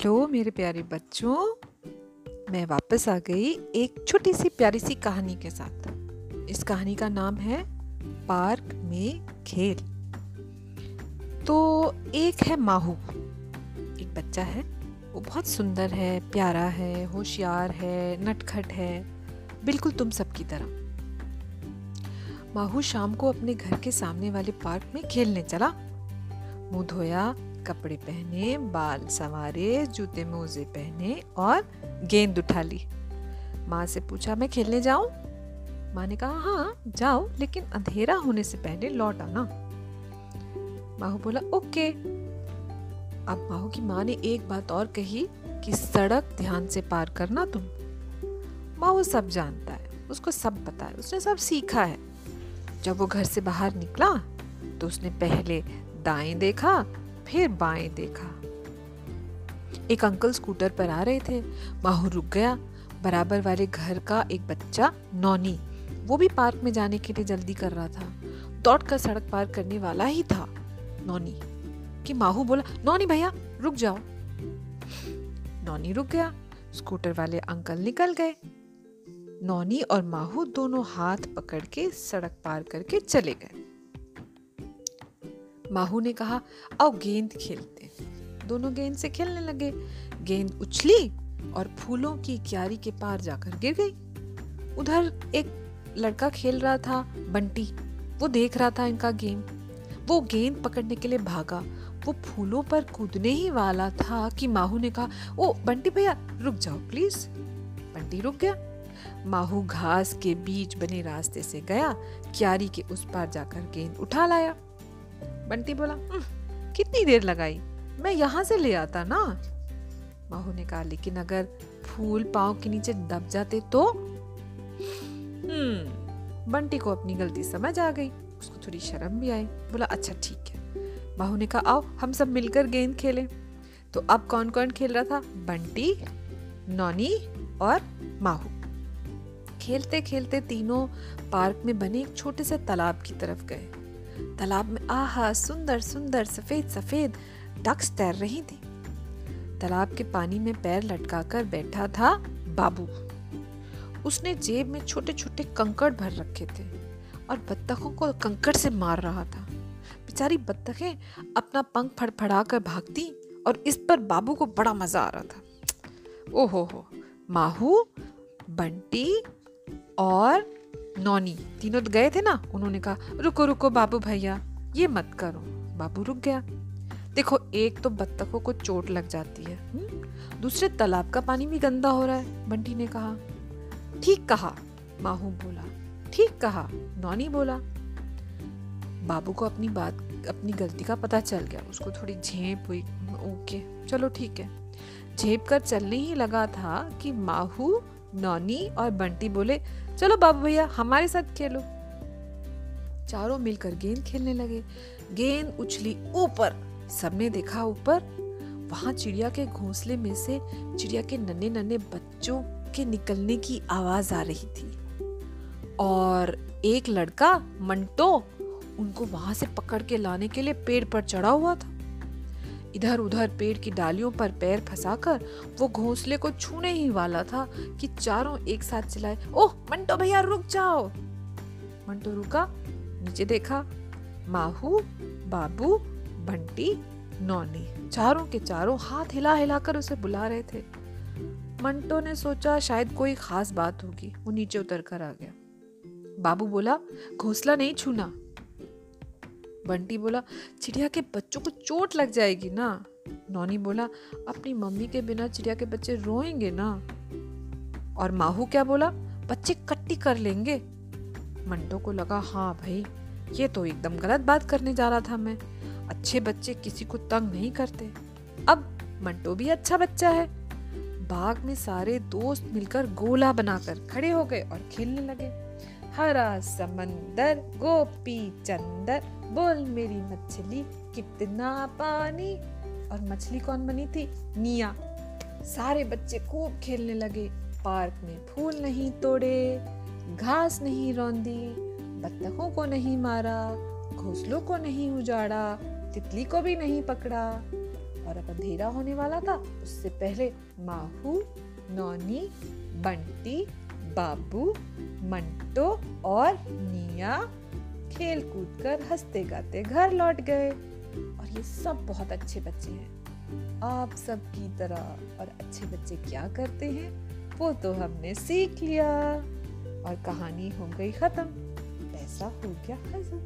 Hello मेरे प्यारे बच्चों, मैं वापस आ गई एक छोटी सी प्यारी सी कहानी के साथ। इस कहानी का नाम है पार्क में खेल। तो एक है माहू। एक बच्चा है, वो बहुत सुंदर है, प्यारा है, होशियार है, नटखट है, बिल्कुल तुम सबकी तरह। माहू शाम को अपने घर के सामने वाले पार्क में खेलने चला। मुँह धोया कपड़े पहने, बाल संवारे, जूते मोजे पहने और गेंद उठा ली। माँ से पूछा, मैं खेलने जाऊँ? माँ ने कहा हाँ जाओ, लेकिन अंधेरा होने से पहले लौट आना। माहू बोला, ओके। अब माहू की माँ ने एक बात और कही कि सड़क ध्यान से पार करना तुम। माहू सब जानता है, उसको सब पता है, उसने सब सीखा है। जब वो घर से बाहर निकला तो उसने पहले दाएँ देखा फिर बाएँ देखा। एक अंकल स्कूटर पर आ रहे थे। माहू रुक गया। बराबर वाले घर का एक बच्चा, नौनी, वो भी पार्क में जाने के लिए जल्दी कर रहा था। दौड़ कर सड़क पार करने वाला ही था। नौनी, कि माहू बोला, नौनी भैया, रुक जाओ। नौनी रुक गया। स्कूटर वाले अंकल निकल गए। नौनी और माहू दोनों हाथ पकड़ के सड़क पार करके चले गए। माहू ने कहा, आओ गेंद खेलते दोनों गेंद से खेलने लगे। गेंद उछली और फूलों की क्यारी के पार जाकर गिर गई। उधर एक लड़का खेल रहा था, बंटी। वो देख रहा था इनका गेम वो गेंद पकड़ने के लिए भागा। वो फूलों पर कूदने ही वाला था कि माहू ने कहा, ओ, बंटी भैया, रुक जाओ, प्लीज़। बंटी रुक गया। माहू घास के बीच बने रास्ते से गया। क्यारी के उस पार जाकर गेंद उठा लाया। बंटी बोला कितनी देर लगाई? मैं यहाँ से ले आता ना? माहू ने कहा, लेकिन अगर फूल पाँव के नीचे दब जाते तो? हम्म बंटी को अपनी गलती समझ आ गई। उसको थोड़ी शर्म भी आई। बोला अच्छा ठीक है। माहू ने कहा, आओ, हम सब मिलकर गेंद खेलें। तो अब कौन कौन खेल रहा था? बंटी, नौनी और माहू। खेलते खेलते तीनों पार्क में बने एक छोटे से तालाब की तरफ़ गए। तालाब में, आहा, सुंदर सुंदर, सफ़ेद सफ़ेद, डक्स तैर रही थी। तालाब के पानी में पैर लटकाकर बैठा था बाबू। उसने जेब में छोटे छोटे कंकड़ भर रखे थे और बत्तखों को कंकड़ से मार रहा था। बेचारी बत्तखें अपना पंख फड़फड़ा कर भागती और इस पर बाबू को बड़ा मज़ा आ रहा था। ओहो हो माहू, बंटी और नौनी, तीनों गए थे ना? उन्होंने कहा, रुको रुको, बाबू भैया, ये मत करो। बाबू रुक गया। देखो, एक तो बत्तखों को चोट लग जाती है। हुँ? हम्म? दूसरे, तालाब का पानी भी गंदा हो रहा है, बंटी ने कहा। ठीक कहा, माहू बोला। ठीक कहा, नौनी बोला। बाबू को अपनी बात, अपनी गलती का पता चल गया। उसको थोड़ी झेप हुई। ओके, चलो ठीक है। झेप कर चलने ही लगा था कि माहू, नौनी और बंटी बोले चलो बाबू भैया, हमारे साथ खेलो। चारों मिलकर गेंद खेलने लगे। गेंद उछली ऊपर, सबने देखा ऊपर। वहाँ चिड़िया के घोंसले में से चिड़िया के नन्हे नन्हे बच्चों के निकलने की आवाज़ आ रही थी। और एक लड़का, मंटो, उनको वहाँ से पकड़ के लाने के लिए पेड़ पर चढ़ा हुआ था। इधर उधर पेड़ की डालियों पर पैर फंसाकर वो घोंसले को छूने ही वाला था कि चारों एक साथ चिल्लाए, ओह, मंटो भैया, रुक जाओ! मंटो रुका, नीचे देखा, माहू, बाबू, बंटी, नौनी, चारों के चारों हाथ हिला हिलाकर उसे बुला रहे थे। मंटो ने सोचा शायद कोई खास बात होगी, वो नीचे उतर कर आ गया। बाबू बोला, घोंसला नहीं छूना। बंटी बोला, चिड़िया के बच्चों को चोट लग जाएगी ना? नौनी बोला, अपनी मम्मी के बिना चिड़िया के बच्चे रोएँगे ना? और माहू क्या बोला, बच्चे कट्टी कर लेंगे? मंटो को लगा हाँ भाई, ये तो एकदम गलत बात करने जा रहा था मैं। अच्छे बच्चे किसी को तंग नहीं करते। अब मंटो भी अच्छा बच्चा है। बाग में सारे दोस्त मिलकर गोला बनाकर खड़े हो गए और खेलने लगे। हरा समंदर, गोपी चंदर, बोल मेरी मछली, कितना पानी। और मछली कौन बनी थी? निया सारे बच्चे खूब खेलने लगे। पार्क में फूल नहीं तोड़े, घास नहीं रौंदी, बत्तखों को नहीं मारा, घोंसलों को नहीं उजाड़ा, तितली को भी नहीं पकड़ा। और अब अंधेरा होने वाला था। उससे पहले माहू, नौनी, बंटी बाबू, मंटो और निया खेल कूद कर हँसते गाते घर लौट गए। और ये सब बहुत अच्छे बच्चे हैं। आप सब की तरह और अच्छे बच्चे क्या करते हैं, वो तो हमने सीख लिया। और कहानी हो गई खत्म। पैसा हो गया हजम